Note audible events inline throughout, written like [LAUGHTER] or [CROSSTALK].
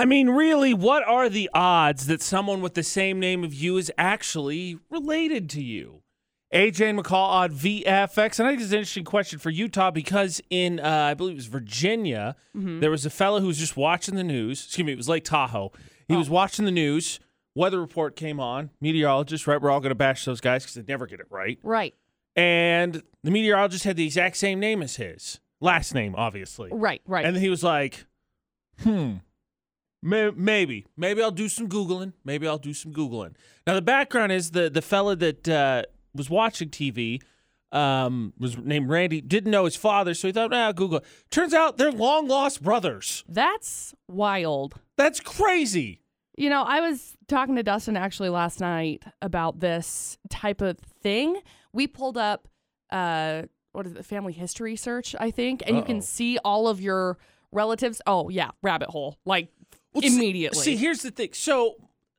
I mean, really, what are the odds that someone with the same name of you is actually related to you? AJ McCall on VFX. And I think it's an interesting question for Utah because in, uh, I believe it was Virginia, there was a fellow who was just watching the news. Excuse me, it was Lake Tahoe. He was watching the news. Weather report came on. Meteorologist, right? We're all going to bash those guys because they never get it right. Right. And the meteorologist had the exact same name as his last name, obviously. Right. Right. And then he was like, hmm, maybe. Maybe I'll do some Googling. Maybe I'll do some Googling. Now, the background is the, the fella that uh, was watching TV um, was named Randy, didn't know his father, so he thought, ah, Google. Turns out they're long lost brothers. That's wild. That's crazy. You know, I was talking to Dustin actually last night about this type of thing. We pulled up uh what is it, family history search, I think, and you Uh-oh. can see all of your relatives. Oh, yeah, rabbit hole. Like Well, see- immediately. See, here's the thing. So,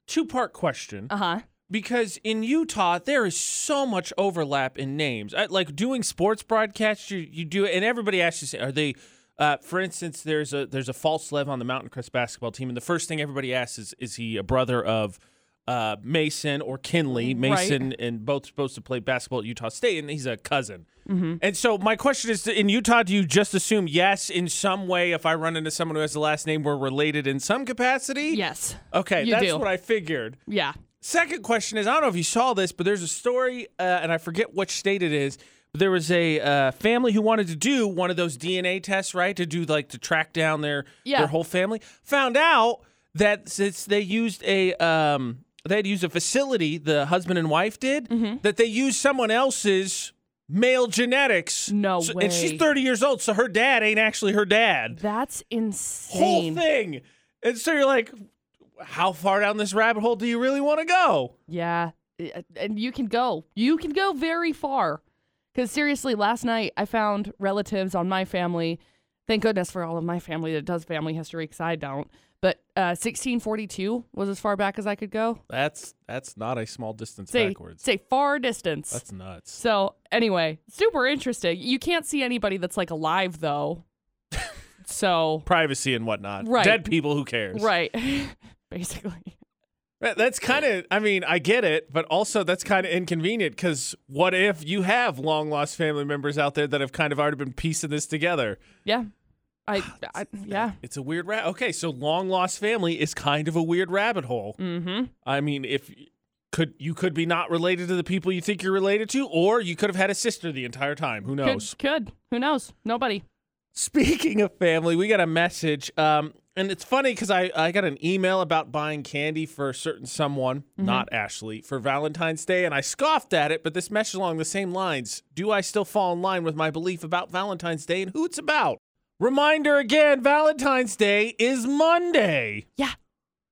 two part question. uh-huh. because in Utah there is so much overlap in names. I, like doing sports broadcasts, you you do it, and everybody asks you, are they? Uh, for instance, there's a there's a Falslev on the Mountain Crest basketball team, and the first thing everybody asks is, is he a brother of uh, Mason or Kinley? Mason and both supposed to play basketball at Utah State, and he's a cousin. And so my question is, in Utah, do you just assume yes, in some way, if I run into someone who has the last name, we're related in some capacity? Yes. Okay, that's do. what I figured. Yeah. Second question is I don't know if you saw this, but there's a story, uh, and I forget which state it is. But there was a uh, family who wanted to do one of those DNA tests, right? To do like to track down their Yeah. their whole family. Found out that since they used a um, they had use a facility, the husband and wife did, Mm-hmm. that they used someone else's male genetics. No So- And she's 30 years old, so her dad ain't actually her dad That's insane. whole thing. And so you're like, how far down this rabbit hole do you really want to go? Yeah. And you can go. You can go very far. Because seriously, last night I found relatives on my family. Thank goodness for all of my family that does family history because I don't. But uh, 1642 was as far back as I could go. That's that's not a small distance Say, backwards. say far distance. That's nuts. so anyway, super interesting. You can't see anybody that's like alive though. [LAUGHS] so Privacy and whatnot. Right. Dead people, who cares? right, [LAUGHS] basically. That's kind of. I mean, I get it, but also that's kind of inconvenient because what if you have long lost family members out there that have kind of already been piecing this together? Yeah. I, I yeah. It's a weird rat. Okay, so long lost family is kind of a weird rabbit hole. Mm-hmm. I mean, if could you could be not related to the people you think you're related to, or you could have had a sister the entire time. Who knows? Could, could. Who knows? Nobody. Speaking of family, we got a message. Um, and it's funny because I, I got an email about buying candy for a certain someone, not Ashley, for Valentine's Day, and I scoffed at it, but this message along the same lines. Do I still fall in line with my belief about Valentine's Day and who it's about? Reminder again, Valentine's Day is Monday. Yeah.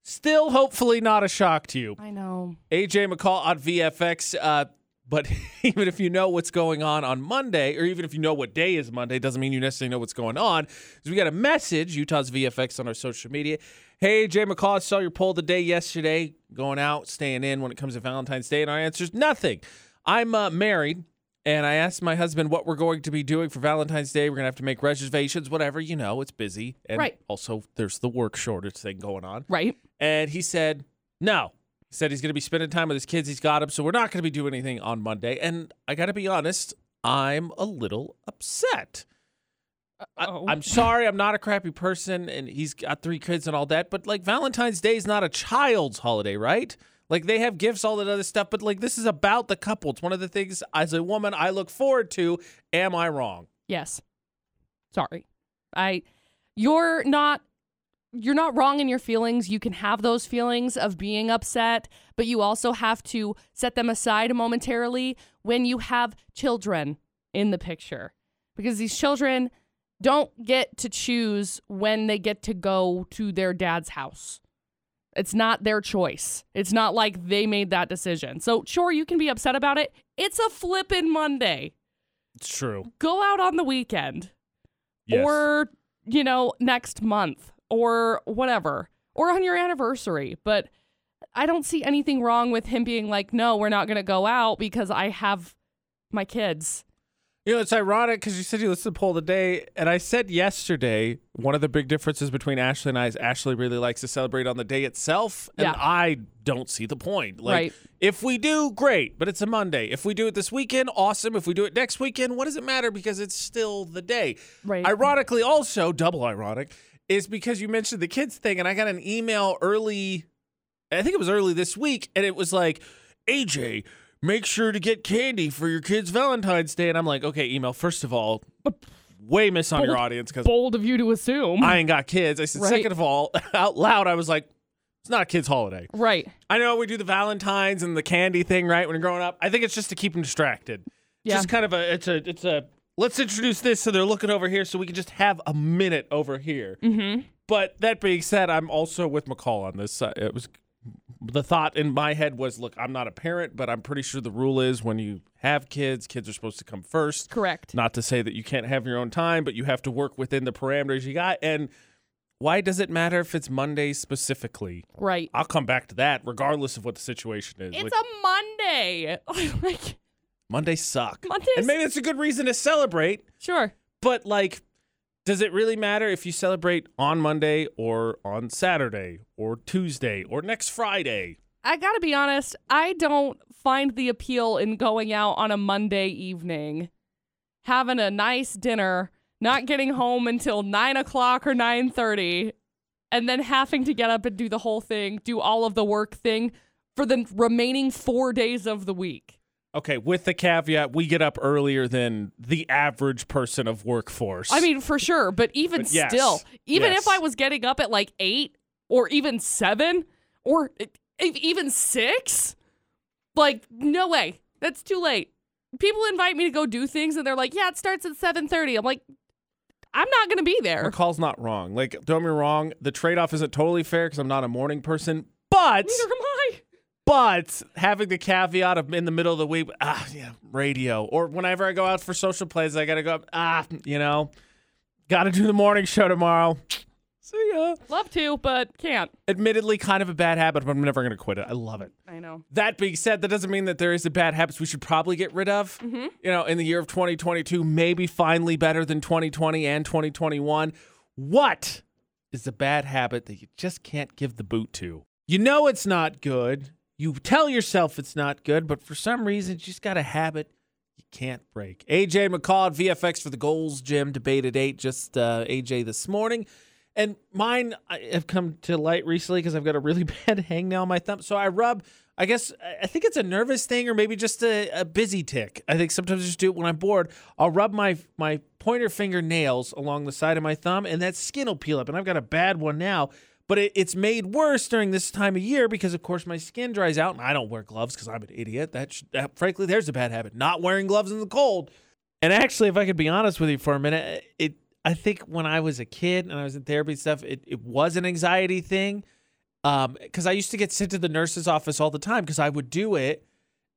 Still hopefully not a shock to you. I know. AJ McCall on VFX. Uh, but [LAUGHS] even if you know what's going on on Monday, or even if you know what day is Monday, doesn't mean you necessarily know what's going on. Because we got a message, Utah's VFX on our social media. Hey, AJ McCall, I saw your poll today, yesterday, going out, staying in when it comes to Valentine's Day, and our answer is nothing. I'm uh, married, and I asked my husband what we're going to be doing for Valentine's Day. We're going to have to make reservations, whatever, you know, it's busy. And Right. also, there's the work shortage thing going on. Right. And he said, no. He said he's going to be spending time with his kids. He's got them. So we're not going to be doing anything on Monday. And I got to be honest, I'm a little upset. I, Uh-oh. I'm sorry, I'm not a crappy person, and he's got three kids and all that. But like Valentine's Day is not a child's holiday, right? Like they have gifts, all that other stuff. But like this is about the couple. It's one of the things as a woman I look forward to. Am I wrong? Yes. Sorry. I you're not you're not wrong in your feelings. You can have those feelings of being upset, but you also have to set them aside momentarily when you have children in the picture. Because these children don't get to choose when they get to go to their dad's house. It's not their choice. It's not like they made that decision. So, sure, you can be upset about it. It's a flippin' Monday. It's true. Go out on the weekend Yes. or you know next month or whatever or on your anniversary but i don't see anything wrong with him being like no we're not going to go out because i have my kids You know, it's ironic because you said you listened to poll of the day, and I said yesterday one of the big differences between Ashley and I is Ashley really likes to celebrate on the day itself, and Yeah. I don't see the point. Like, Right. if we do, great, but it's a Monday. If we do it this weekend, awesome. If we do it next weekend, what does it matter? Because it's still the day. Right. Ironically, also double ironic, is because you mentioned the kids thing, and I got an email early. I think it was early this week, and it was like, AJ, make sure to get candy for your kids' Valentine's Day. And I'm like, okay, email, first of all, way miss on your audience because Bold of you to assume. I ain't got kids. I said, Right. second of all, [LAUGHS] out loud, I was like, it's not a kid's holiday. right. I know we do the Valentine's and the candy thing, right? When you're growing up, I think it's just to keep them distracted. Yeah. Just kind of a, it's a, it's a, let's introduce this so they're looking over here so we can just have a minute over here. Mm-hmm. But that being said, I'm also with McCall on this. Uh, it was the thought in my head was, look, I'm not a parent, but I'm pretty sure the rule is when you have kids, kids are supposed to come first. Correct. Not to say that you can't have your own time, but you have to work within the parameters you got. And why does it matter if it's Monday specifically? Right. I'll come back to that regardless of what the situation is. It's Like, a Monday. [LAUGHS] like Mondays suck. Mondays. And maybe it's a good reason to celebrate, Sure. but like, does it really matter if you celebrate on Monday or on Saturday or Tuesday or next Friday? I gotta be honest. I don't find the appeal in going out on a Monday evening, having a nice dinner, not getting home until nine o'clock or nine thirty, and then having to get up and do the whole thing, do all of the work thing for the remaining four days of the week. Okay, with the caveat, we get up earlier than the average person of workforce. I mean, for sure, but even But yes, still, even yes. if I was getting up at like eight or even seven or even six, like no way, that's too late. People invite me to go do things, and they're like, "Yeah, it starts at 7.30. I'm like, "I'm not gonna be there." McCall's not wrong. Like, don't get me wrong, the trade off isn't totally fair because I'm not a morning person, but Neither am I. but having the caveat of in the middle of the week, ah, yeah, radio, or whenever I go out for social plays, I gotta go up, ah, you know, gotta do the morning show tomorrow. See ya. Love to, but can't. Admittedly, kind of a bad habit, but I'm never gonna quit it. I love it. I know. That being said, that doesn't mean that there isn't bad habits we should probably get rid of. Mm-hmm. You know, in the year of 2022, maybe finally better than 2020 and 2021. What is the bad habit that you just can't give the boot to? You know it's not good. You tell yourself it's not good, but for some reason, you just got a habit you can't break. AJ McCall at VFX for the Gold's Gym debate at 8, just uh, AJ this morning. And mine have come to light recently because I've got a really [LAUGHS] bad hangnail on my thumb. So I rub, I guess, I think it's a nervous thing or maybe just a, a busy tick. I think sometimes I just do it when I'm bored. I'll rub my my pointer finger nails along the side of my thumb and that skin will peel up. And I've got a bad one now. But it, it's made worse during this time of year because, of course, my skin dries out and I don't wear gloves because I'm an idiot. That, that, frankly, there's a bad habit. Not wearing gloves in the cold. And actually, if I could be honest with you for a minute, it I think when I was a kid and I was in therapy stuff, it, it was an anxiety thing. Um, because I used to get sent to the nurse's office all the time because I would do it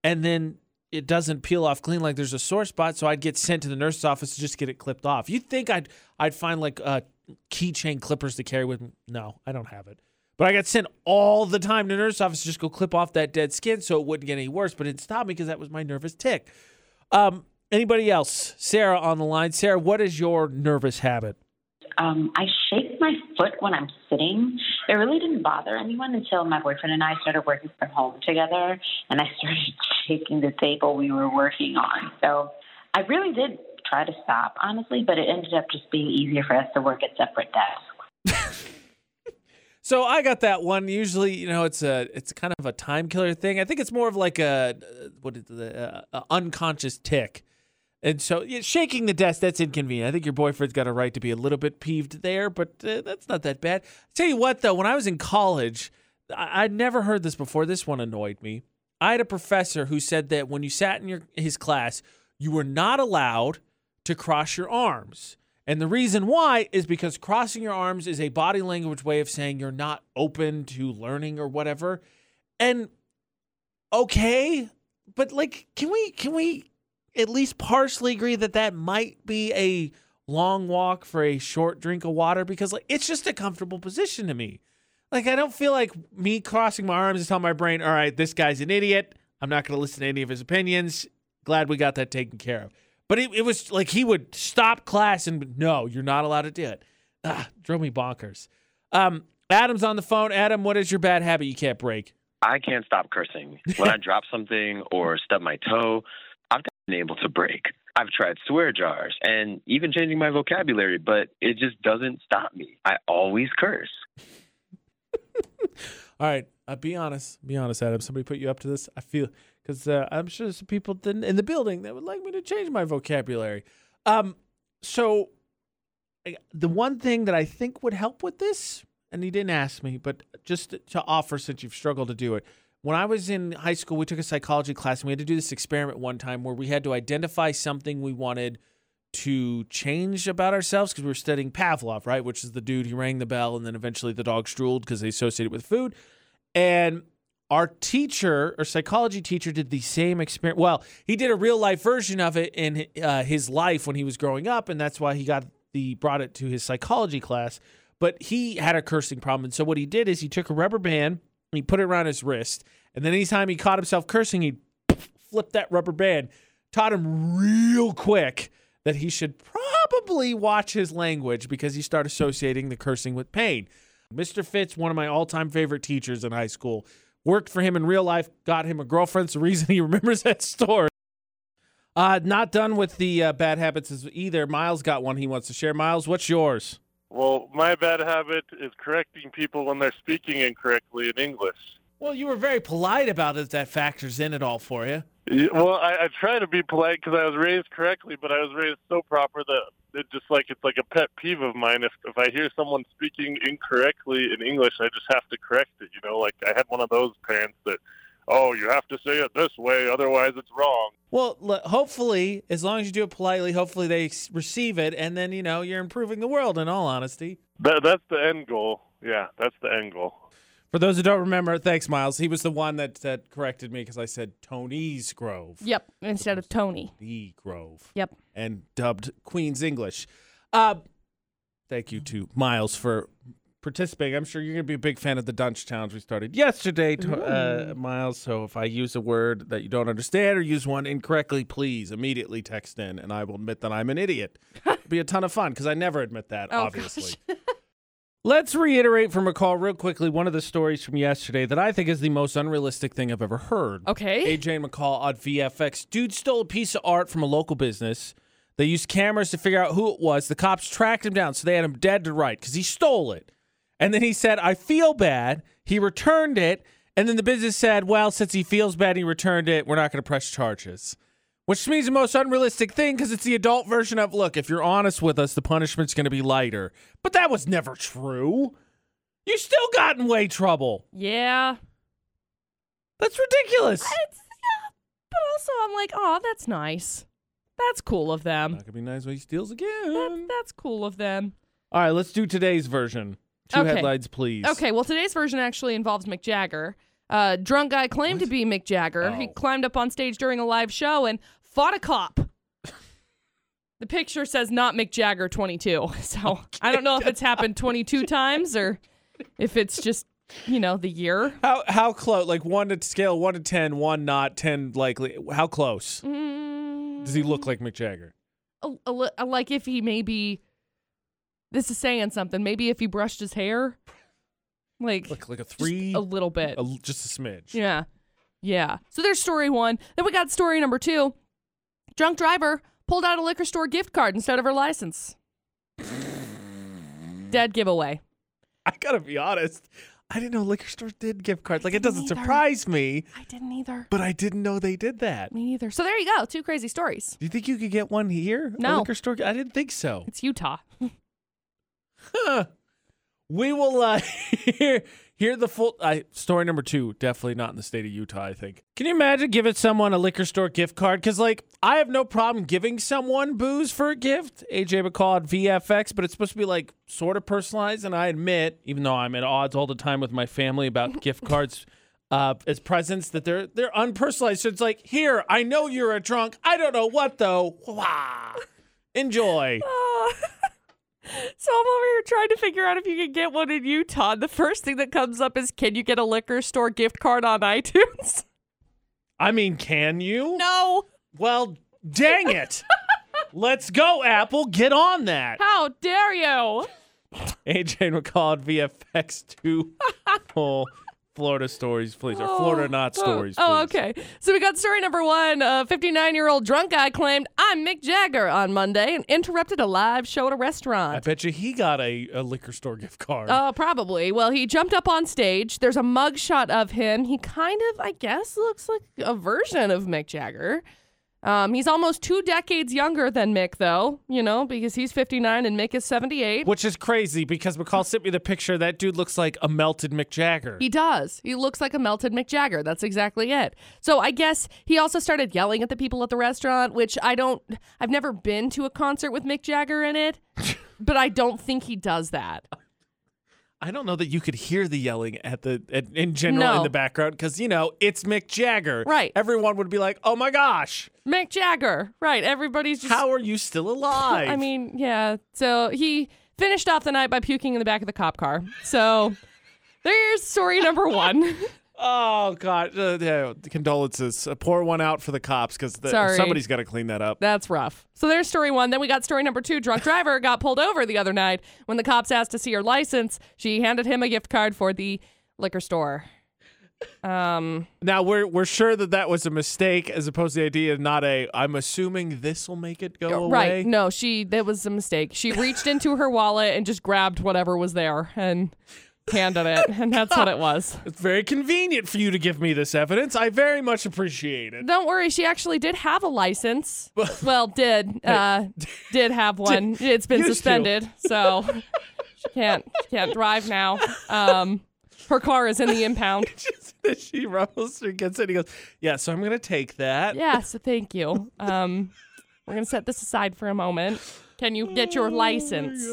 and then it doesn't peel off clean like there's a sore spot, so I'd get sent to the nurse's office to just get it clipped off. You'd think I'd I'd find like uh keychain clippers to carry with me. No, I don't have it. But I got sent all the time to the nurse's office just go clip off that dead skin so it wouldn't get any worse. But it stopped me because that was my nervous tick. Um, anybody else? Sarah on the line. Sarah, what is your nervous habit? Um, I shake my foot when I'm sitting. It really didn't bother anyone until my boyfriend and I started working from home together, and I started [LAUGHS] shaking the table we were working on. So I really did try to stop, honestly, but it ended up just being easier for us to work at separate desks. [LAUGHS] So I got that one. Usually, you know, it's a it's kind of a time killer thing. I think it's more of like a what is the uh, unconscious tick. And so yeah, shaking the desk that's inconvenient. I think your boyfriend's got a right to be a little bit peeved there, but uh, that's not that bad. tell you what though, when I was in college, I- I'd never heard this before. This one annoyed me. I had a professor who said that when you sat in your his class, you were not allowed to cross your arms. And the reason why is because crossing your arms is a body language way of saying you're not open to learning or whatever. And okay, but like can we can we at least partially agree that that might be a long walk for a short drink of water because like it's just a comfortable position to me. Like I don't feel like me crossing my arms is telling my brain, "All right, this guy's an idiot. I'm not going to listen to any of his opinions. Glad we got that taken care of." But it, it was like he would stop class and no, you're not allowed to do it. Ah, drove me bonkers. Um, Adam's on the phone. Adam, what is your bad habit you can't break? I can't stop cursing. When I drop something or stub my toe, I've been able to break. I've tried swear jars and even changing my vocabulary, but it just doesn't stop me. I always curse. [LAUGHS] All right, uh, be honest. Be honest, Adam. Somebody put you up to this. I feel because uh, I'm sure some people in, in the building that would like me to change my vocabulary. Um, so I- the one thing that I think would help with this, and he didn't ask me, but just to offer since you've struggled to do it. When I was in high school, we took a psychology class and we had to do this experiment one time where we had to identify something we wanted to change about ourselves because we were studying Pavlov, right? Which is the dude who rang the bell and then eventually the dog drooled because they associate it with food. And our teacher or psychology teacher did the same experiment. Well, he did a real life version of it in uh, his life when he was growing up, and that's why he got the brought it to his psychology class. But he had a cursing problem, and so what he did is he took a rubber band, and he put it around his wrist, and then anytime he caught himself cursing, he flipped that rubber band. Taught him real quick that he should probably watch his language because he started associating the cursing with pain. Mr. Fitz, one of my all-time favorite teachers in high school, worked for him in real life, got him a girlfriend. It's the reason he [LAUGHS] remembers that story. Uh, not done with the uh, bad habits either. Miles got one he wants to share. Miles, what's yours? Well, my bad habit is correcting people when they're speaking incorrectly in English. Well, you were very polite about it. That factors in it all for you. Yeah, Well, I, I try to be polite because I was raised correctly, but I was raised so proper that it just like it's like a pet peeve of mine. If if I hear someone speaking incorrectly in English, I just have to correct it. You know, like I had one of those parents that, oh, you have to say it this way, otherwise it's wrong. Well, hopefully, as long as you do it politely, hopefully they receive it, and then you know you're improving the world. In all honesty. That that's the end goal. Yeah, that's the end goal. For those who don't remember, thanks, Miles. He was the one that, that corrected me because I said Tony's Grove. Yep, instead of Tony. The Grove. Yep. And dubbed Queen's English. Uh, thank you to Miles for participating. I'm sure you're going to be a big fan of the Dunch Towns we started yesterday, to, uh, Miles. So if I use a word that you don't understand or use one incorrectly, please immediately text in and I will admit that I'm an idiot. [LAUGHS] It'll be a ton of fun because I never admit that, Oh, obviously. [LAUGHS] Let's reiterate from McCall real quickly one of the stories from yesterday that I think is the most unrealistic thing I've ever heard. Okay. AJ McCall on VFX. Dude stole a piece of art from a local business. They used cameras to figure out who it was. The cops tracked him down, so they had him dead to right because he stole it. And then he said, I feel bad. He returned it. And then the business said, well, since he feels bad he returned it, we're not going to press charges. Which means the most unrealistic thing because it's the adult version of look, if you're honest with us, the punishment's going to be lighter. But that was never true. You still got in way trouble. Yeah. That's ridiculous. It's, yeah. But also, I'm like, oh, that's nice. That's cool of them. That could be nice when he steals That, again. that's cool of them. All right, let's do today's version. Two Okay. headlines, please. Okay, well, today's version actually involves Mick Jagger. Uh, drunk guy claimed to be Mick Jagger. He Oh. climbed up on stage during a live show and fought a cop. [LAUGHS] the picture says not Mick Jagger 22. [LAUGHS] So I don't know if it's happened 22 times or if it's just, you know, the year. How how close? Like one to scale one to ten, one not, ten likely. How close Mm, does he look like Mick Jagger? a, a li- like if he maybe this is saying something. Maybe if he brushed his hair, like Like like a three, a little bit. a- just a smidge. Yeah. Yeah. So there's story one. Then we got story number two. Drunk driver pulled out a liquor store gift card instead of her license. Dead giveaway. [LAUGHS] I gotta be honest. I didn't know liquor stores did gift cards. Like it doesn't either. surprise me, I didn't either. but I didn't know they did that. Me neither. So there you go. Two crazy stories. Do you think you could get one here? A No. liquor store? I didn't think so. It's Utah. [LAUGHS] Huh. We will uh, [LAUGHS] hear hear the full uh, story number two. Definitely not in the state of Utah. I think. Can you imagine giving someone a liquor store gift card? Because like I have no problem giving someone booze for a gift. AJ McCall at VFX, but it's supposed to be like sort of personalized. And I admit, even though I'm at odds all the time with my family about [LAUGHS] gift cards. Uh, as presents that they're they're unpersonalized. So it's like, here, I know you're a drunk. I don't know what though. Wah. [LAUGHS] Enjoy. So I'm over here trying to figure out if you can get one in Utah. The first thing that comes up is can you get a liquor store gift card on iTunes? [LAUGHS] I mean, can you? no. Well, dang it. Let's go, Apple. Get on that. How dare you? AJ McCall at VFX2. oh, Florida stories, please. Or Florida not Oh, stories, Oh, okay. So we got story number one. A 59 year old drunk guy claimed, I'm Mick Jagger on Monday and interrupted a live show at a restaurant. I bet you he got a, a liquor store gift card. Uh, probably. Well, he jumped up on stage. There's a mug shot of him. He kind of, I guess, looks like a version of Mick Jagger. Um, he's almost two decades younger than Mick, though, you know, because he's 59 and Mick is 78. Which is crazy because McCall sent me the picture. That dude looks like a melted Mick Jagger. He does. He looks like a melted Mick Jagger. That's exactly it. So I guess he also started yelling at the people at the restaurant, which I don't, I've never been to a concert with Mick Jagger in it, [LAUGHS] but I don't think he does that. I don't know that you could hear the yelling at the at, in general in the background because you know it's Mick Jagger. Right. Everyone would be like, "Oh my gosh, Mick Jagger. Right. Everybody's just. how are you still alive?" I mean, yeah. So he finished off the night by puking in the back of the cop car. So there's story number one. [LAUGHS] oh god, uh, yeah, condolences. Uh, pour one out for the cops because somebody's got to clean that up. That's rough. So there's story one. Then we got story number two. Drunk driver got pulled over the other night. When the cops asked to see her license, she handed him a gift card for the liquor store. Um, Now we're we're sure that that was a mistake as opposed to the idea of not a. I'm assuming this will make it go away. right. No, she, that was a mistake. She reached into her wallet and just grabbed whatever was there and handed it. And that's what it was. [LAUGHS] It's very convenient for you to give me this evidence. I very much appreciate it. Don't worry, she actually did have a license. [LAUGHS] well, did uh, [LAUGHS] did have one. It's been Used to. suspended, so she can't she can't drive now. Um, her car is in the impound. She rolls or gets it. He goes, "Yeah, so I'm gonna take that." Yeah, so thank you. Um, we're gonna set this aside for a moment. Can you get your license?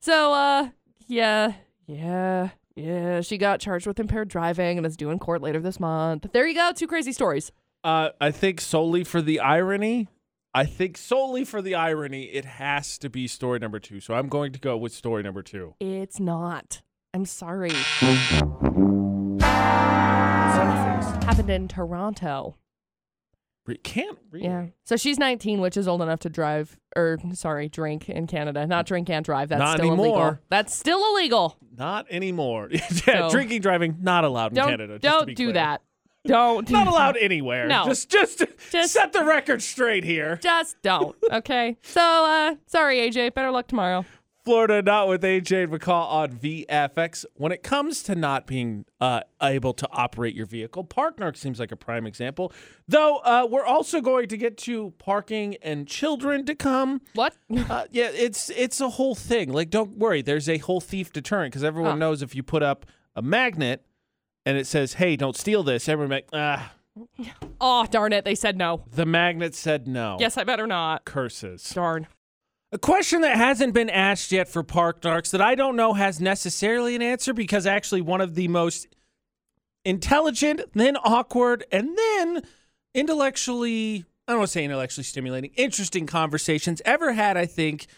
So, uh, yeah, yeah, yeah. She got charged with impaired driving and is due in court later this month. There you go. Two crazy stories. Uh, I think solely for the irony. I think solely for the irony, it has to be story number two. So I'm going to go with story number two. It's not. I'm sorry. [LAUGHS] Happened in Toronto. Re- can't really. Yeah. So she's 19, which is old enough to drive, or sorry, drink in Canada. Not drink and drive. That's Not still illegal. anymore. That's still illegal. Not anymore. [LAUGHS] yeah, So- drinking, driving, not allowed in Don't Canada. just to don't be do clear. that. Don't do [LAUGHS] Not that. allowed anywhere. No. Just, just, Just- set the record straight here. Just don't. Okay. So uh, sorry, AJ. Better luck tomorrow. Florida not with AJ and McCall on VFX. When it comes to not being uh, able to operate your vehicle, Parknark seems like a prime example. Though uh, we're also going to get to parking and children to come. What? Uh, yeah, it's it's a whole thing. Like, don't worry, there's a whole thief deterrent because everyone Oh. knows if you put up a magnet and it says, "Hey, don't steal this," everyone like, ah, oh darn it! They said no. the magnet said no. Yes, I better not. curses. Darn. A question that hasn't been asked yet for Park Narks that I don't know has necessarily an answer because actually one of the most intelligent, then awkward, and then intellectually, I don't want to say intellectually stimulating, interesting conversations ever had, I think,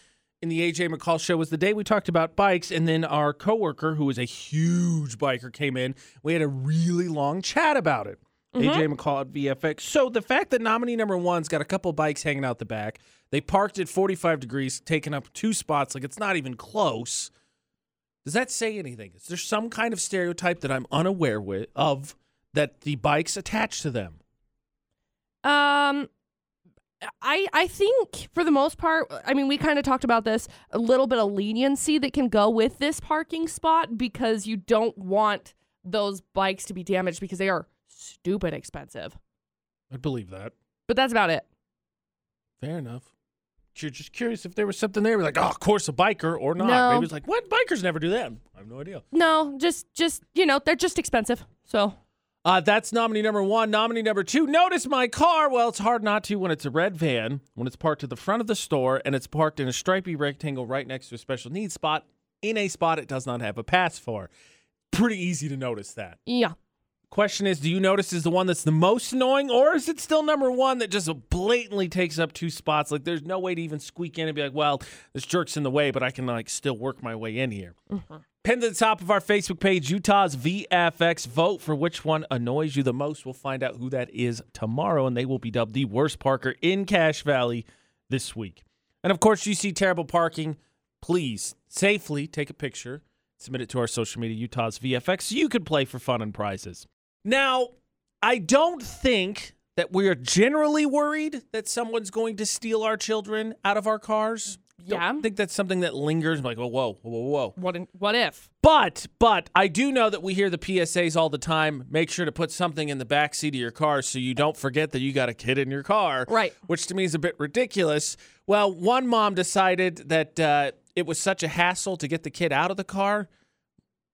in the AJ McCall show was the day we talked about bikes, and then our coworker, who was a huge biker, came in. We had a really long chat about it. Mm-hmm. AJ McCall at VFX. So the fact that nominee number one's got a couple bikes hanging out the back, they parked at 45 degrees, taking up two spots, like it's not even close. Does that say anything? Is there some kind of stereotype that I'm unaware with of that the bikes attached to them? Um, I I think for the most part, I mean, we kind of talked about this a little bit of leniency that can go with this parking spot because you don't want those bikes to be damaged because they are stupid expensive. I believe that. But that's about it. Fair enough. You're just curious if there was something there. We're like, oh, of course, a biker or not. No. Maybe it's like, what? Bikers never do that. I have no idea. No, just just you know, they're just expensive. So Uh, that's nominee number one. Nominee number two. Notice my car. Well, it's hard not to when it's a red van, when it's parked at the front of the store, and it's parked in a stripy rectangle right next to a special needs spot in a spot it does not have a pass for. Pretty easy to notice that. yeah. Question is, do you notice is the one that's the most annoying, or is it still number one that just blatantly takes up two spots? Like there's no way to even squeak in and be like, well, this jerk's in the way, but I can like still work my way in here. Mm-hmm. Pin to the top of our Facebook page, Utah's VFX. Vote for which one annoys you the most. We'll find out who that is tomorrow, and they will be dubbed the worst Parker in Cache Valley this week. And of course, you see terrible parking, please safely take a picture, submit it to our social media, Utah's VFX, so you could play for fun and prizes. Now, I don't think that we are generally worried that someone's going to steal our children out of our cars. Yeah. Don't think that's something that lingers like, oh, whoa, whoa, whoa, whoa. What in, what if? But but I do know that we hear the PSAs all the time. Make sure to put something in the back seat of your car so you don't forget that you got a kid in your car. Right. Which to me is a bit ridiculous. Well, one mom decided that uh, it was such a hassle to get the kid out of the car.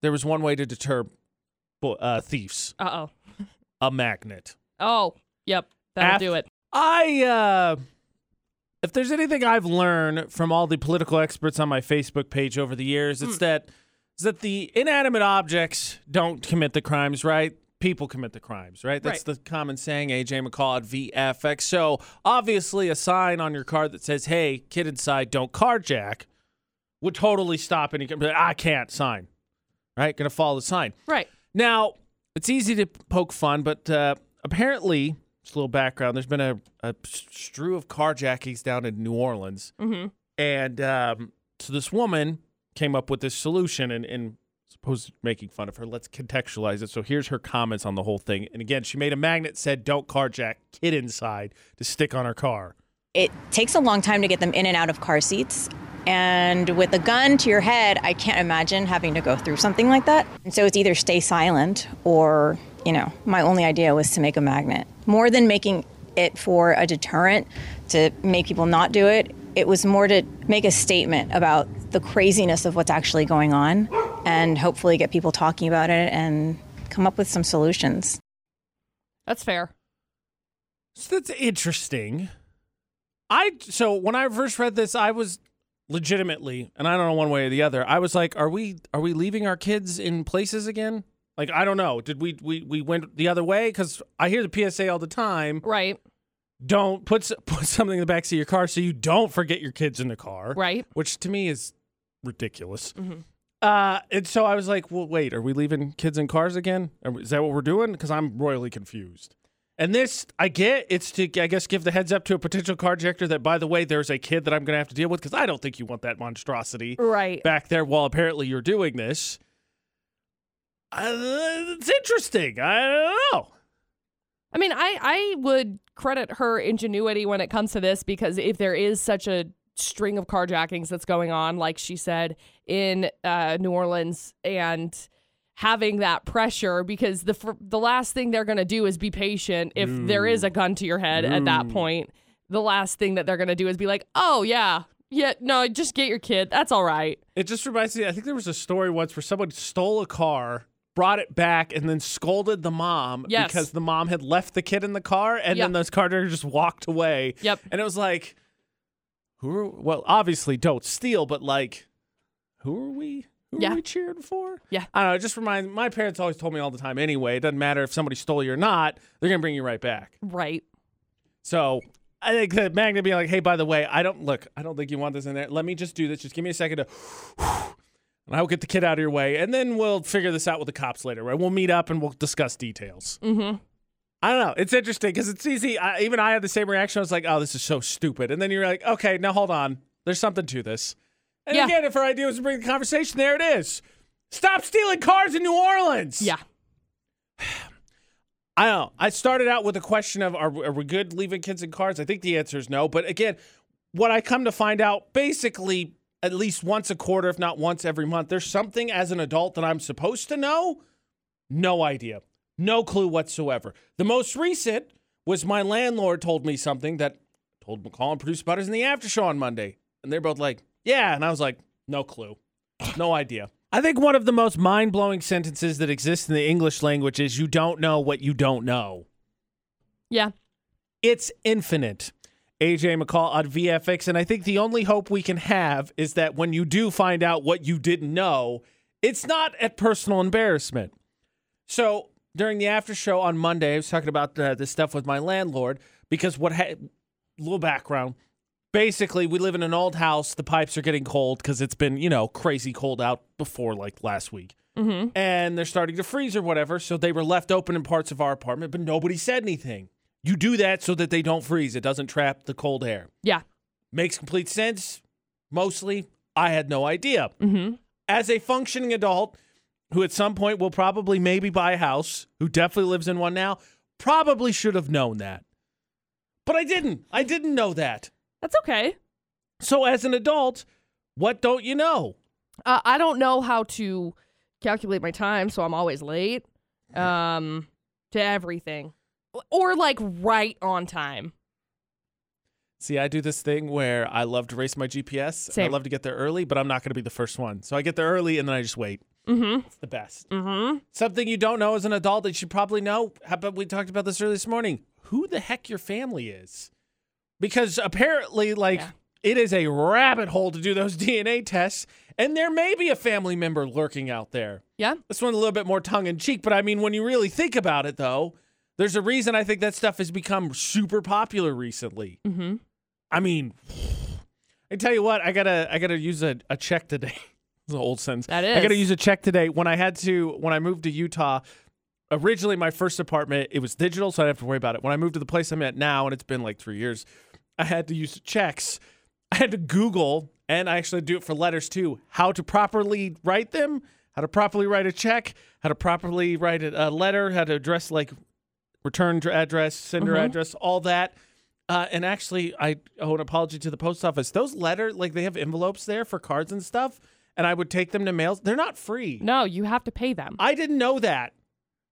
There was one way to deter bu- uh, thieves: Uh oh. a magnet. Oh, yep. That'll Af- do it. I uh if there's anything I've learned from all the political experts on my Facebook page over the years, it's that is that the inanimate objects don't commit the crimes, right? People commit the crimes, right? That's the common saying, AJ McCall at VFX. So obviously a sign on your car that says, Hey, kid inside, don't carjack would totally stop any I can't sign. Right? Gonna follow the sign. Right. Now, it's easy to poke fun, but uh, apparently, just a little background. There's been a, a strew of carjackings down in New Orleans, Mm-hmm. and um, so this woman came up with this solution, and, and supposed making fun of her. Let's contextualize it. So here's her comments on the whole thing. And again, she made a magnet said "Don't carjack kid inside" to stick on her car. It takes a long time to get them in and out of car seats. And with a gun to your head, I can't imagine having to go through something like that. And so it's either stay silent or, you know, my only idea was to make a magnet. More than making it for a deterrent to make people not do it, it was more to make a statement about the craziness of what's actually going on and hopefully get people talking about it and come up with some solutions. That's fair. So that's interesting. I so when I first read this, I was legitimately, and I don't know one way or the other. I was like, "Are we are we leaving our kids in places again?" Like I don't know. Did we we we went the other way? Because I hear the PSA all the time. Right. Don't put [LAUGHS] put something in the backseat of your car so you don't forget your kids in the car. Right. Which to me is ridiculous. Mhm. Uh, and so I was like, well, wait, are we leaving kids in cars again? Is that what we're doing? Because I'm royally confused. And this, I get, it's to, I guess, give the heads up to a potential carjacker that, by the way, there's a kid that I'm going to have to deal with because I don't think you want that monstrosity Right. back there while apparently you're doing this. Uh, it's interesting. I don't know. I mean, I I would credit her ingenuity when it comes to this because if there is such a string of carjackings that's going on, like she said in uh, New Orleans, and having that pressure, because the fir- the last thing they're gonna do is be patient. If there is a gun to your head at that point, the last thing that they're gonna do is be like, "Oh yeah, yeah, no, just get your kid. That's all right." It just reminds me. I think there was a story once where someone stole a car, brought it back, and then scolded the mom Yes. because the mom had left the kid in the car, and Yep. then those car driver just walked away. Yep. And it was like, who are well? Obviously, don't steal, but like, who are we? Who Yeah. are we cheering for? Yeah. I don't know. It just reminds. My parents always told me all the time. Anyway, it doesn't matter if somebody stole you or not; they're gonna bring you right back. Right. So I think the magnet being like, hey, by the way, I don't look, I don't think you want this in there. Let me just do this. Just give me a second to [SIGHS] and I'll get the kid out of your way. And then we'll figure this out with the cops later, right? We'll meet up and we'll discuss details. Mm-hmm. I don't know. It's interesting because it's easy. I, even I had the same reaction. I was like, oh, this is so stupid. And then you're like, okay, now hold on. There's something to this. And Yeah. again, if her idea was to bring the conversation, there it is. Stop stealing cars in New Orleans. Yeah. [SIGHS] I don't. I started out with a question of are, are we good leaving kids in cars? I think the answer is no. But again, what I come to find out basically at least once a quarter, if not once every month, there's something as an adult that I'm supposed to know. No idea. No clue whatsoever. The most recent was my landlord told me something that told McCall and producer Butters in the after show on Monday. And they're both like, yeah. And I was like, no clue. No [SIGHS] idea. I think one of the most mind blowing sentences that exists in the English language is you don't know what you don't know. Yeah. It's infinite. AJ McCall on VFX. And I think the only hope we can have is that when you do find out what you didn't know, it's not at personal embarrassment. So during the after show on Monday, I was talking about uh, the, the stuff with my landlord because what had little background. Basically, we live in an old house. The pipes are getting cold because it's been, you know, crazy cold out before like last week Mm-hmm. and they're starting to freeze or whatever. So they were left open in parts of our apartment, but nobody said anything. You do that so that they don't freeze. It doesn't trap the cold air. Yeah. Makes complete sense. Mostly, I had no idea. Mm-hmm. As a functioning adult who at some point will probably maybe buy a house, who definitely lives in one now, probably should have known that. But I didn't. I didn't know that. That's okay. So as an adult, what don't you know? Uh, I don't know how to calculate my time, so I'm always late. Um, to everything, or like right on time. See, I do this thing where I love to race my GPS. and I love to get there early, but I'm not going to be the first one. So I get there early and then I just wait. Mm-hmm. It's the best. Mm-hmm. Something you don't know as an adult that you probably know. How about we talked about this earlier this morning? Who the heck your family is? Because apparently, like, Yeah. it is a rabbit hole to do those [LAUGHS] DNA tests, and there may be a family member lurking out there. Yeah. This one's a little bit more tongue in cheek, but I mean, when you really think about it, though, there's a reason I think that stuff has become super popular recently. Mm-hmm. I mean, [SIGHS] I tell you what, I gotta I gotta use a, a check today. [LAUGHS] it's an old sentence. That I gotta use a check today. When I had to when I moved to Utah, originally my first apartment, it was digital, so I didn't have to worry about it. When I moved to the place I'm at now, and it's been like three years, I had to use checks. I had to Google, and I actually do it for letters too, how to properly write them, how to properly write a check, how to properly write a, letter, how to address like return address, sender Mhm. address, all that. Uh, and actually, I owe an apology to the post office. Those letter, like they have envelopes there for cards and stuff, and I would take them to mails. They're not free. No, you have to pay them. I didn't know that.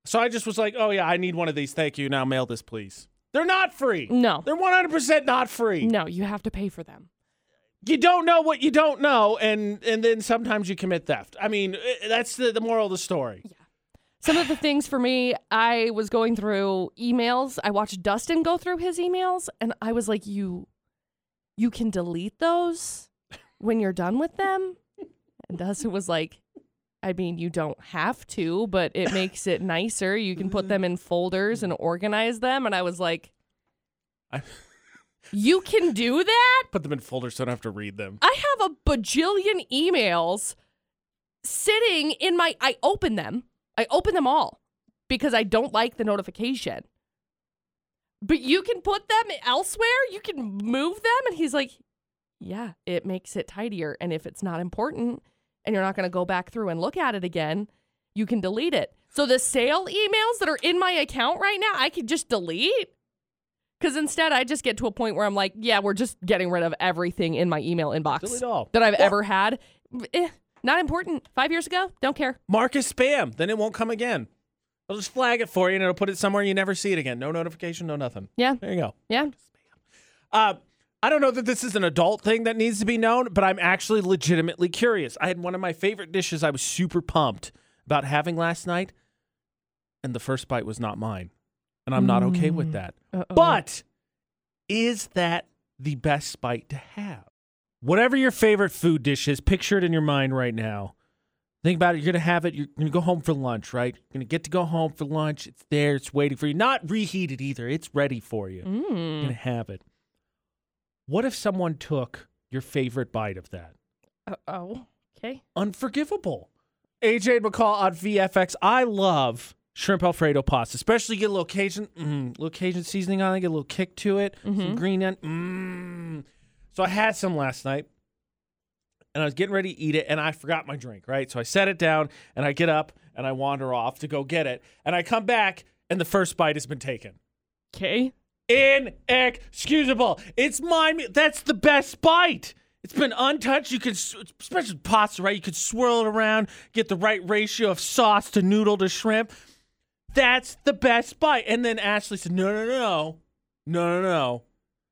So I just was like, oh, yeah, I need one of these. Thank you. Now mail this, please. They're not free. No. They're 100% not free. No, you have to pay for them. You don't know what you don't know, and and then sometimes you commit theft. I mean, eh, that's the, the moral of the story. Yeah. Some of the things for me, I was going through emails. I watched Dustin go through his emails, and I was like, "You, you can delete those when you're done with them." And Dustin was like, "I mean, you don't have to, but it makes it nicer. You can put them mm-hmm. in folders and organize them." And I was like, I- "You can do that." Put them in folders so I don't have to read them. I have a bajillion emails sitting in my I open them. I open them all because I don't like the notification. But you can put them elsewhere, you can move them and he's like, "Yeah, it makes it tidier and if it's not important and you're not going to go back through and look at it again, you can delete it." So the sale emails that are in my account right now, I could just delete. Cuz instead I just get to a point where I'm like, "Yeah, we're just getting rid of everything in my email inbox." That I've ever had. Eh, not important. Five years ago, don't care. Mark as spam. Then it won't come again. I'll just flag it for you and it'll put it somewhere you never see it again. No notification, no nothing. Yeah, There you go. yeah. Uh, I don't know that this is an adult thing that needs to be known, but I'm actually legitimately curious. I had one of my favorite dishes I was super pumped about having last night, and the first bite was not mine. And I'm not okay with Mm. that. Uh-oh. But is that the best bite to have? Whatever your favorite food dish is, picture it in your mind right now. Think about it. You're going to have it. You're going to go home for lunch, right? You're going to get to go home for lunch. It's there. It's waiting for you. Not reheated either. It's ready for you. You're Mm. going to have it. What if someone took your favorite bite of that? oh. Okay. Unforgivable. AJ McCall on VFX. I love shrimp Alfredo pasta, especially get a little Cajun, mm, little Cajun seasoning on it, get a little kick to it, some Mhm. green onion. Mm. So I had some last night, and I was getting ready to eat it, and I forgot my drink. Right, so I set it down, and I get up and I wander off to go get it, and I come back, and the first bite has been taken. Okay. Inexcusable. It's my that's the best bite. It's been untouched. You s- especially pasta, right? You could swirl it around, get the right ratio of sauce to noodle to shrimp. That's the best bite. And then Ashley said, "No, no, no, no, no, no.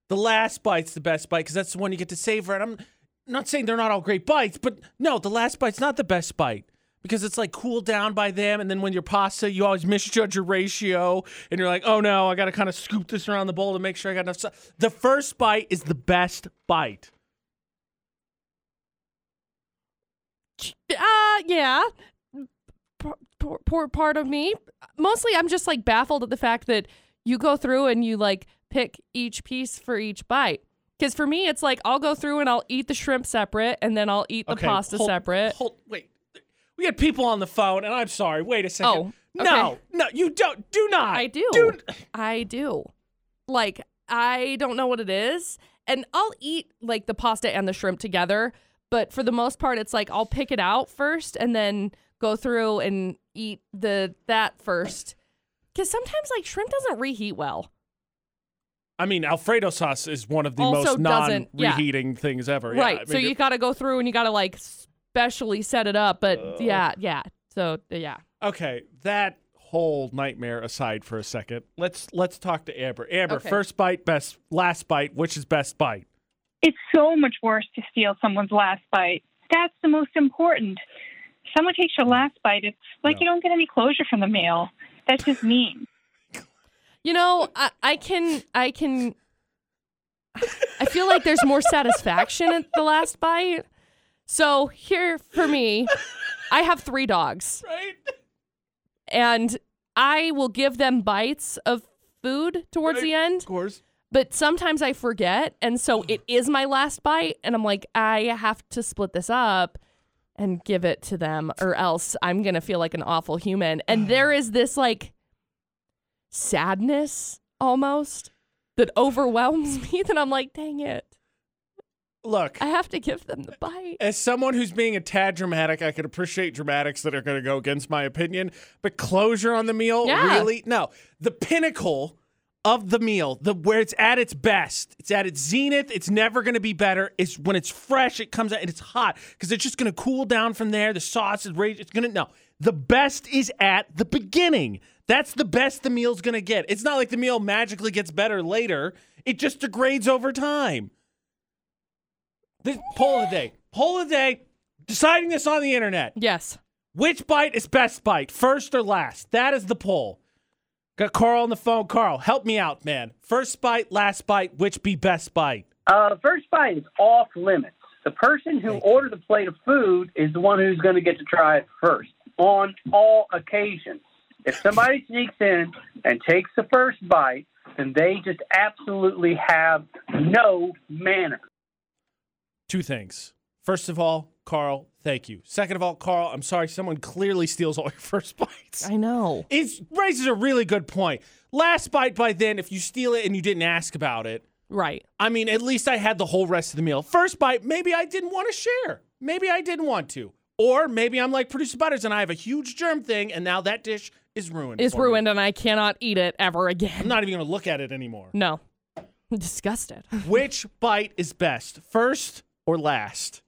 The last bite's the best bite because that's the one you get to savor." And I'm not saying they're not all great bites, but no, the last bite's not the best bite because it's like cooled down by them. And then when your pasta, you always misjudge your ratio, and you're like, "Oh no, I got to kind of scoop this around the bowl to make sure I got enough." The first bite is the best bite. Uh, yeah. Poor, poor, poor part of me. Mostly, I'm just like baffled at the fact that you go through and you like pick each piece for each bite. Because for me, it's like I'll go through and I'll eat the shrimp separate, and then I'll eat the Okay, pasta hold- separate. Hold, wait. We had people on the phone, and I'm sorry. Wait a second. Oh, no, okay. no, you don't. Do not. I do. Do, I do. Like, I don't know what it is. and I'll eat like the pasta and the shrimp together, but for the most part, it's like I'll pick it out first and then go through and eat the that first. Because sometimes like shrimp doesn't reheat well. I mean, Alfredo sauce is one of the Also most doesn't- yeah. non-reheating things ever. Yeah, right. I so mean, you got to go through and you got to like specially set it up. But uh. yeah, yeah. So yeah. okay, that whole nightmare aside for a second, let's let's talk to Amber. Amber, Okay. first bite, best, last bite. Which is best bite? It's so much worse to steal someone's last bite. That's the most important. Someone takes your last bite, it's like No. you don't get any closure from the meal. That's just [LAUGHS] mean. You know, I, I can I can I feel like there's more satisfaction at the last bite. So here for me, I have three dogs. [LAUGHS] Right. And I will give them bites of food towards Right. the end. Of course. But sometimes I forget. And so it [SIGHS] is my last bite. And I'm like, I have to split this up and give it to them, or else I'm going to feel like an awful human. And [SIGHS] there is this like sadness almost that overwhelms [LAUGHS] me that I'm like, dang it. Look, I have to give them the bite. as someone who's being a tad dramatic, I could appreciate dramatics that are going to go against my opinion, but closure on the meal, Yeah. really? No. The pinnacle of the meal, the where it's at its best, it's at its zenith, it's never going to be better. Is when it's fresh, it comes out and it's hot because it's just going to cool down from there. The sauce is ready. It's going to no. The best is at the beginning. That's the best the meal's going to get. It's not like the meal magically gets better later. It just degrades over time. This poll of the day. Poll of the day. Deciding this on the internet. Yes. Which bite is best bite, first or last? That is the poll. Got Carl on the phone. Carl, help me out, man. First bite, last bite, which be best bite? Uh, first bite is off limits. The person who ordered the plate of food is the one who's going to get to try it first on all occasions. If somebody sneaks in and takes the first bite, then they just absolutely have no manners. Two things. First of all, Carl, thank you. Second of all, Carl, I'm sorry, someone clearly steals all your [LAUGHS] first bites. I know. It raises a really good point. Last bite by then, if you steal it and you didn't ask about it, Right. I mean, at least I had the whole rest of the meal. First bite, maybe I didn't want to share. Maybe I didn't want to. Or maybe I'm like producer Butters and I have a huge germ thing, and now that dish is ruined. Is for me. ruined and I cannot eat it ever again. I'm not even going to look at it anymore. No. I'm [LAUGHS] disgusted. [LAUGHS] Which bite is best, first or last?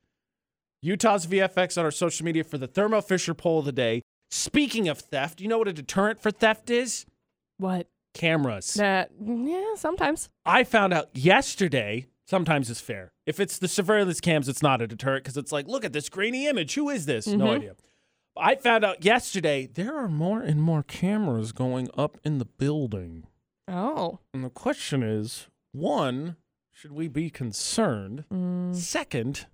Utah's VFX on our social media for the Thermo Fisher poll of the day. Speaking of theft, you know what a deterrent for theft is? What? Cameras. That yeah, sometimes. I found out yesterday. Sometimes it's fair. If it's the surveillance cams, it's not a deterrent because it's like, look at this grainy image. Who is this? No Mhm. idea. I found out yesterday there are more and more cameras going up in the building. Oh. And the question is one, should we be concerned? Mm, Second,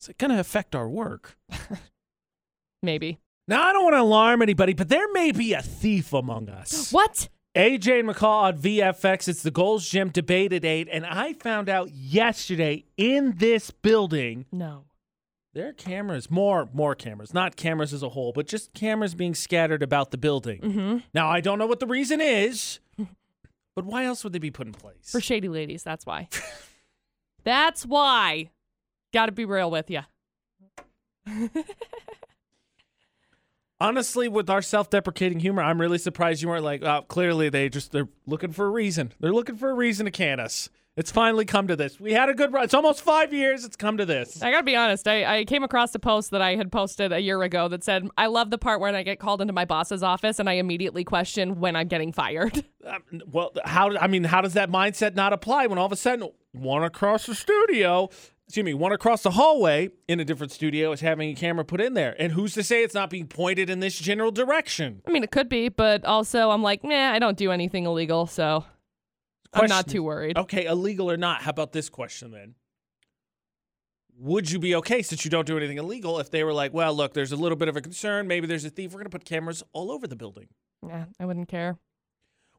is it going to affect our work? [LAUGHS] maybe. Now, I don't want to alarm anybody, but there may be a thief among us. [GASPS] What? AJ and McCall on VFX. It's the Gold's Gym debate at 8. And I found out yesterday in this building, No. there are cameras, more, more cameras, not cameras as a whole, but just cameras being scattered about the building. Mm-hmm. Now, I don't know what the reason is, [LAUGHS] but why else would they be put in place? For shady ladies, that's why. [LAUGHS] that's why. Got to be real with you. [LAUGHS] Honestly, with our self-deprecating humor, I'm really surprised you weren't like, oh, clearly they just they're looking for a reason. They're looking for a reason to can us. It's finally come to this. We had a good run. It's almost five years. It's come to this. I gotta be honest. I, I came across a post that I had posted a year ago that said, "I love the part when I get called into my boss's office and I immediately question when I'm getting fired." [LAUGHS] Um, well, how? I mean, how does that mindset not apply when all of a sudden one across the studio, excuse me, one across the hallway in a different studio is having a camera put in there, and who's to say it's not being pointed in this general direction? I mean, it could be, but also I'm like, nah, I don't do anything illegal, so I'm not too worried. Okay, illegal or not? How about this question then? Would you be okay since you don't do anything illegal if they were like, well, look, there's a little bit of a concern. Maybe there's a thief. We're going to put cameras all over the building. Yeah, I wouldn't care.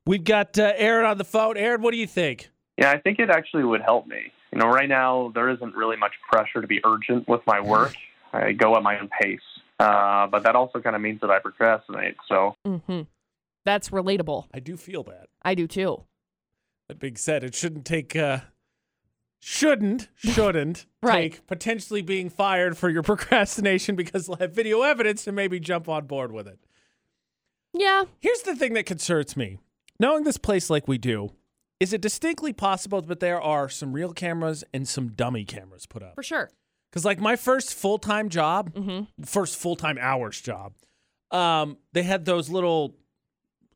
We've got uh, Aaron on the phone. Aaron, what do you think? Yeah, I think it actually would help me. You know, right now there isn't really much pressure to be urgent with my work. [LAUGHS] I go at my own pace, uh, but that also kind of means that I procrastinate. So Mm-hmm. That's relatable. I do feel that. I do too. That being said, it shouldn't take uh, shouldn't [LAUGHS] shouldn't Right. take potentially being fired for your [LAUGHS] procrastination because they'll have video evidence and maybe jump on board with it. Yeah. Here's the thing that concerns me. Knowing this place like we do, is it distinctly possible that there are some real cameras and some dummy cameras put up? For sure. Because like my first full time job, Mm-hmm. first full time hours job, um, they had those little,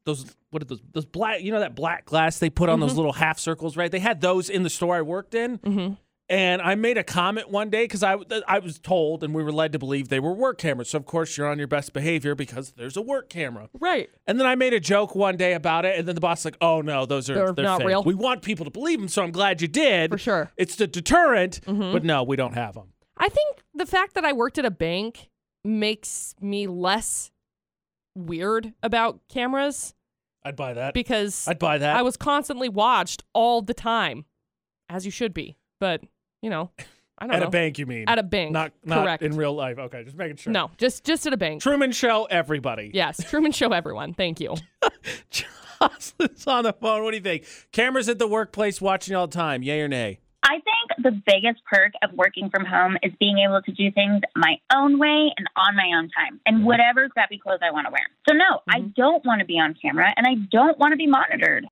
those what are those those black you know that black glass they put on those little half circles right? They had those in the store I worked in, Mm-hmm. and I made a comment one day because I I was told and we were led to believe they were work cameras. So of course you're on your best behavior because there's a work camera. Right. And then I made a joke one day about it, and then the boss was like, "Oh no, those are They're they're, not fake. real." We want people to believe them, so I'm glad you did. For sure. It's the deterrent, Mhm. but no, we don't have them. I think the fact that I worked at a bank makes me less weird about cameras I'd buy that. because I'd buy that. I was constantly watched all the time, as you should be. But you know, I don't at know. a bank, you mean? At a bank, not not correct. in real life. Okay, just making sure. No, just just at a bank. Truman Show, everybody. Yes, Truman Show, everyone. Thank you. [LAUGHS] Jocelyn's on the phone. What do you think? Cameras at the workplace watching all the time. Yay or nay? I think the biggest perk of working from home is being able to do things my own way and on my own time and mm-hmm. whatever crappy clothes I want to wear. So, no, I mm-hmm. don't want to be on camera and I don't want to be monitored.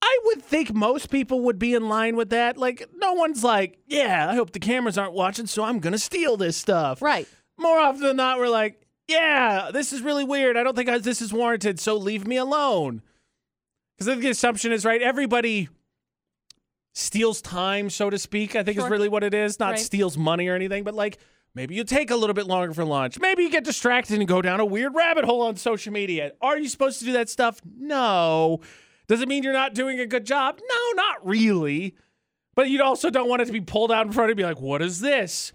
I would think most people would be in line with that. Like, no one's like, yeah, I hope the cameras aren't watching, so I'm going to steal this stuff. Right. More often than not, we're like, yeah, this is really weird. I don't think I- this is warranted, so leave me alone. Because the assumption is, right, everybody steals time, so to speak, I think is really what it is. Not Right. steals money or anything, but like, maybe you take a little bit longer for lunch. Maybe you get distracted and go down a weird rabbit hole on social media. Are you supposed to do that stuff? No. Does it mean you're not doing a good job? No, not really. But you also don't want it to be pulled out in front of you, be like, what is this?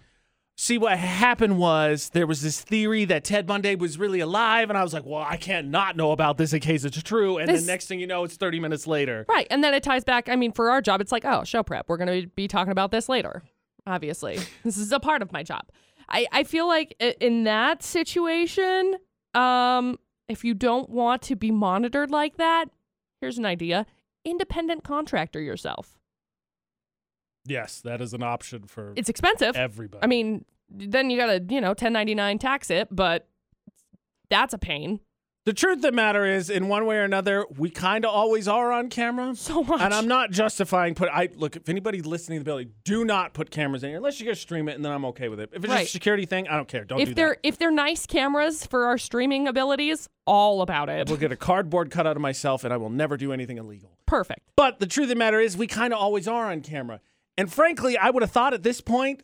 See, what happened was there was this theory that Ted Bundy was really alive, and I was like, well, I can't not know about this in case it's true. And This- then next thing you know, it's 30 minutes later. Right. And then it ties back. I mean, for our job, it's like, oh, show prep. We're going to be talking about this later. Obviously, [LAUGHS] this is a part of my job. I, I feel like i- in that situation, um, if you don't want to be monitored like that, here's an idea independent contractor yourself. Yes, that is an option for It's expensive. everybody. I mean, then you got to, you know, 1099 tax it, but that's a pain. the truth of the matter is, in one way or another, we kind of always are on camera. So much. And I'm not justifying put. I look if anybody listening to the building, do not put cameras in here unless you guys stream it, and then I'm okay with it. If it's just Right. a security thing, I don't care. Don't if do they're that. if they're nice cameras for our streaming abilities, all about it. We'll get a cardboard cut out of myself, and I will never do anything illegal. Perfect. But the truth of the matter is, we kind of always are on camera. And frankly, I would have thought at this point,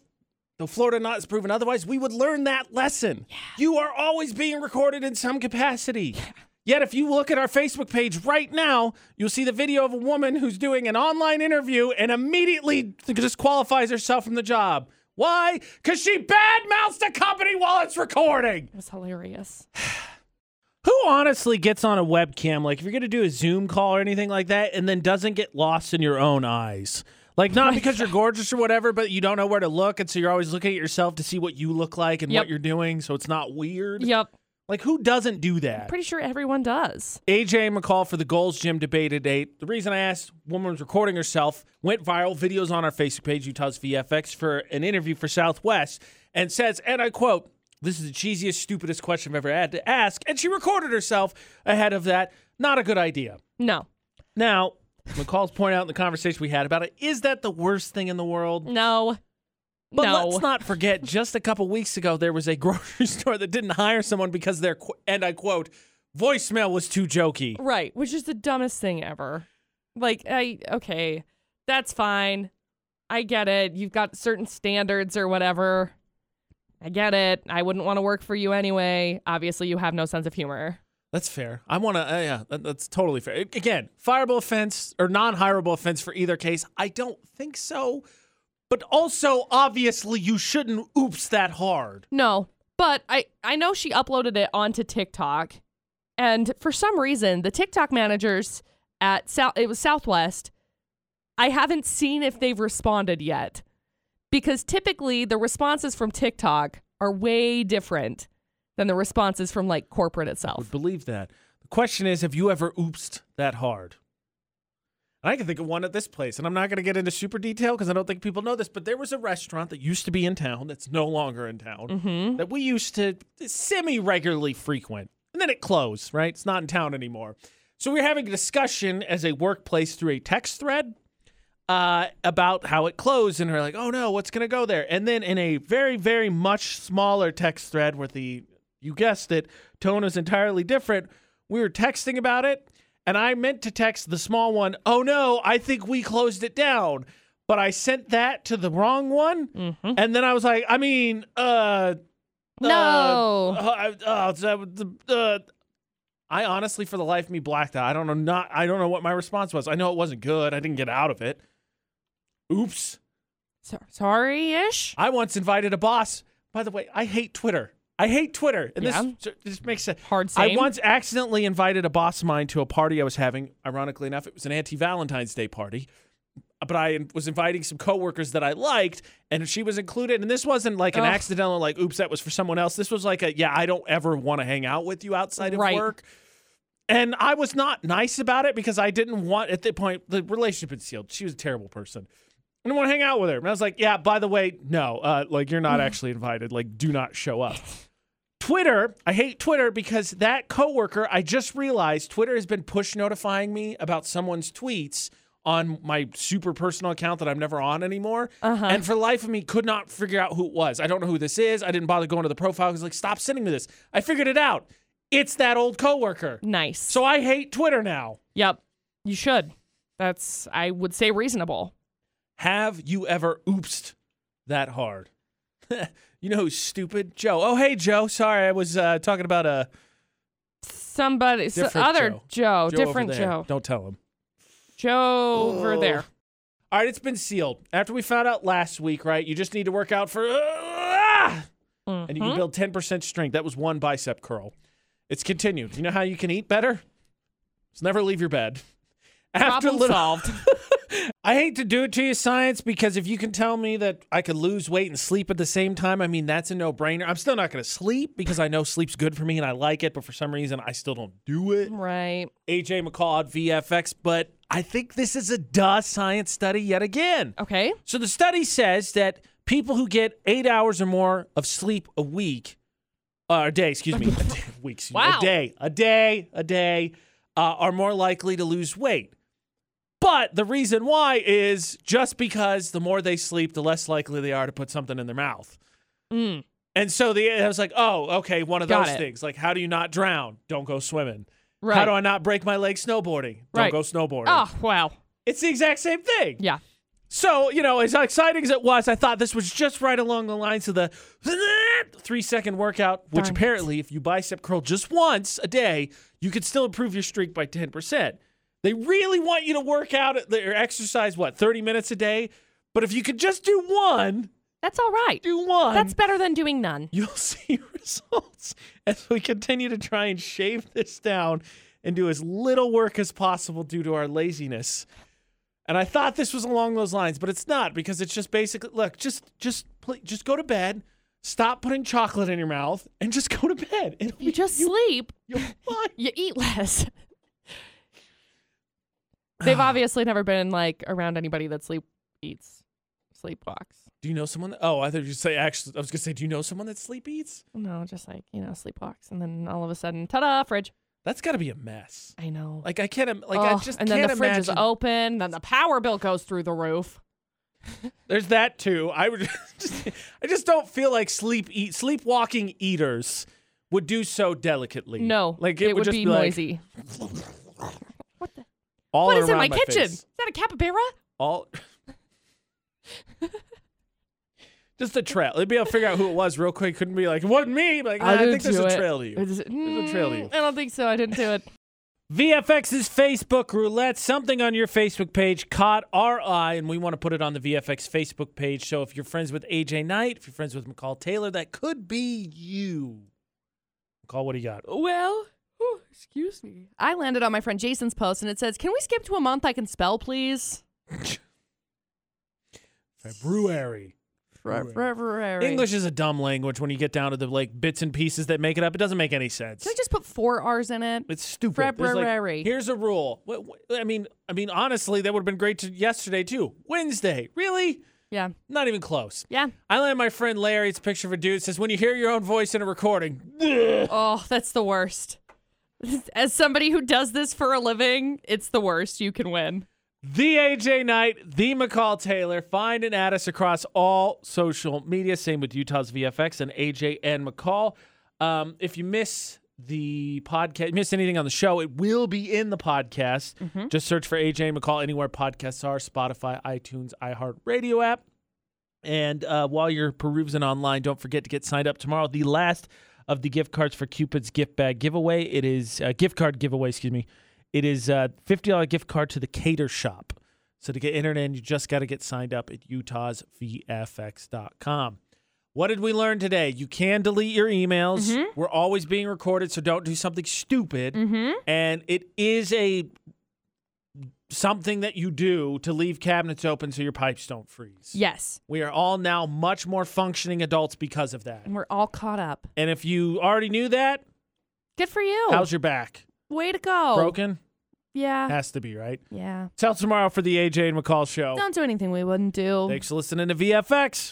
though Florida not has proven otherwise, we would learn that lesson. You are always being recorded in some capacity. Yet, if you look at our Facebook page right now, you'll see the video of a woman who's doing an online interview and immediately disqualifies herself from the job. Why? Because she badmouths the company while it's recording. It was hilarious. [SIGHS] Who honestly gets on a webcam, like if you're going to do a Zoom call or anything like that, and then doesn't get lost in your own eyes? Like, not because you're gorgeous or whatever, but you don't know where to look. And so you're always looking at yourself to see what you look like and Yep. what you're doing. So it's not weird. Yep. Like, who doesn't do that? Pretty sure everyone does. AJ McCall for the Gold's Gym debate today. The reason I asked, woman was recording herself, went viral, videos on our Facebook page, Utah's VFX, for an interview for Southwest, and says, and I quote, this is the cheesiest, stupidest question I've ever had to ask. And she recorded herself ahead of that. Not a good idea. No. Now, McCall's point out in the conversation we had about it, is that the worst thing in the world? No. But no. let's not forget, just a couple weeks ago, there was a grocery [LAUGHS] store that didn't hire someone because their, and I quote, voicemail was too jokey. Right, which is the dumbest thing ever. Like, I okay, that's fine. I get it. You've got certain standards or whatever. I get it. I wouldn't want to work for you anyway. Obviously, you have no sense of humor. That's fair. I want to, uh, yeah, that, that's totally fair. Again, fireable offense or non hireable offense for either case. I don't think so. But also, obviously, you shouldn't oops that hard. No, but I I know she uploaded it onto TikTok, and for some reason, the TikTok managers at South it was Southwest. I haven't seen if they've responded yet, because typically the responses from TikTok are way different than the responses from like corporate I itself. would believe that. The question is have you ever oopsed that hard? I can think of one at this place, and I'm not going to get into super detail because I don't think people know this, but there was a restaurant that used to be in town that's no longer in town Mm-hmm. that we used to semi regularly frequent. And then it closed, right? It's not in town anymore. So we are having a discussion as a workplace through a text thread uh, about how it closed. And we're like, oh no, what's going to go there? And then in a very, very much smaller text thread where the, you guessed it, tone is entirely different, we were texting about it. And I meant to text the small one, oh no, I think we closed it down. But I sent that to the wrong one. Mm-hmm. And then I was like, I mean, uh, No. uh, uh, uh, the- uh, I honestly, for the life of me, blacked out. I don't know. Not. I don't know what my response was. I know it wasn't good. I didn't get out of it. Oops. So- sorry ish. I once invited a boss. By the way, I hate Twitter. I hate Twitter, and Yeah. this this makes sense. Hard I once accidentally invited a boss of mine to a party I was having. Ironically enough, it was an anti Valentine's Day party. But I was inviting some coworkers that I liked, and she was included. And this wasn't like an Ugh. accidental, like, oops, that was for someone else. This was like a, yeah, I don't ever want to hang out with you outside of Right. work. And I was not nice about it because I didn't want, at the point, the relationship had sealed. She was a terrible person. I didn't want to hang out with her. And I was like, yeah, by the way, no, uh, like, you're not actually invited. Like, do not show up. Twitter, I hate Twitter because that coworker, I just realized Twitter has been push notifying me about someone's tweets on my super personal account that I'm never on anymore. Uh-huh. And for the life of me, could not figure out who it was. I don't know who this is. I didn't bother going to the profile. I was like, stop sending me this. I figured it out. It's that old coworker. Nice. So I hate Twitter now. Yep. You should. That's I would say reasonable. Have you ever oopsed that hard? [LAUGHS] you know who's stupid? Joe. Oh, hey, Joe. Sorry, I was uh, talking about a Somebody, s different other Joe. Joe, Joe over different there. Joe, Don't tell him. Joe over Oh. there. All right, it's been sealed. After we found out last week, right? You just need to work out for, ah! and you can Mhm. build 10% strength. That was one bicep curl. It's continued. You know how you can eat better? Just never leave your bed. After Problem little- solved. [LAUGHS] I hate to do it to you, science, because if you can tell me that I could lose weight and sleep at the same time, I mean, that's a no brainer. I'm still not going to sleep because I know sleep's good for me and I like it, but for some reason, I still don't do it. right. AJ McCall at VFX, but I think this is a duh science study yet again. Okay. So the study says that people who get eight hours or more of sleep a week, uh, a day, excuse me, a [LAUGHS] day, a week, excuse me, Wow. a day, a day, a day, uh, are more likely to lose weight. But the reason why is just because the more they sleep, the less likely they are to put something in their mouth. Mm. And so the I was like, oh, okay, one of Got those it. things. Like, how do you not drown? Don't go swimming. Right. How do I not break my leg snowboarding? Don't Right. go snowboarding. Oh wow. It's the exact same thing. Yeah. So, you know, as exciting as it was, I thought this was just right along the lines of the [LAUGHS] three second workout, which Darn it. apparently, if you bicep curl just once a day, you could still improve your streak by 10%. They really want you to work out at- or exercise, what, 30 minutes a day? But if you could just do one, That's all right. do one, That's better than doing none. you'll [LAUGHS] see results as we continue to try and shave this down and do as little work as possible due to our laziness. And I thought this was along those lines, but it's not because it's just basically look, just just just go to bed, stop putting chocolate in your mouth, and just go to bed. And You just sleep. you'll [LAUGHS] fine. You eat less. They've [SIGHS] obviously never been like around anybody that sleep eats, sleepwalks. Do you know someone? That, oh, I thought you say actually. I was gonna say, do you know someone that sleep eats? No, just like you know, sleepwalks, and then all of a sudden, ta-da, fridge. That's got to be a mess. I know. Like I can't. im- Like I Ugh, just and then can't the fridge is open. Then the power bill goes through the roof. [LAUGHS] There's that too. I would [LAUGHS] just, I just don't feel like sleep eat sleepwalking eaters would do so delicately. No, like it, it, would just be, like, noisy. [LAUGHS] all What is in around my, kitchen? face. Is that a capybara? All. [LAUGHS] just a trail. They'd be able to figure out who it was real quick. Couldn't be like it wasn't me. Like nah, I, didn't think there's a trail to you. There's a trail to you. I don't think so. I didn't do it. VFX's Facebook roulette. Something on your Facebook page caught our eye, and we want to put it on the VFX Facebook page. So if you're friends with AJ Knight, if you're friends with McCall Taylor, that could be you. McCall, what do you got? Well, whew, excuse me. I landed on my friend Jason's post, and it says, "Can we skip to a month I can spell, please?" [LAUGHS] February. February. English is a dumb language when you get down to the like bits and pieces that make it up. It doesn't make any sense. Can I just put four R's in it? It's stupid. There's like- February. here's a rule. Wh- wh- I mean, I mean, honestly, that would have been great to yesterday too. Wednesday, really? Yeah. Not even close. Yeah. I landed my friend Larry. It's a picture of a dude. Says when you hear your own voice in a recording. Oh, that's the worst. [LAUGHS] As somebody who does this for a living, it's the worst. You can win. The AJ Knight, the McCall Taylor. Find and add us across all social media. Same with Utah's VFX and AJ and McCall. Um, if you miss the podcast, miss anything on the show, it will be in the podcast. Just search for AJ and McCall anywhere podcasts are Spotify, iTunes, iHeartRadio app. And uh, while you're perusing online, don't forget to get signed up tomorrow. The last of the gift cards for Cupid's gift bag giveaway. It is uh, gift card giveaway. Excuse me. It is a fifty dollar gift card to the Cater Shop. So to get entered in, you just got to get signed up at utahsvfx.com. What did we learn today? You can delete your emails. We're always being recorded, so don't do something stupid. Mm-hmm. And it is a something that you do to leave cabinets open so your pipes don't freeze. Yes. We are all now much more functioning adults because of that. And we're all caught up. And if you already knew that, Good for you. how's your back? Way to go. Broken? Yeah. Has to be, right? Yeah. Till tomorrow for the AJ and McCall show. Don't do anything we wouldn't do. Thanks for listening to VFX.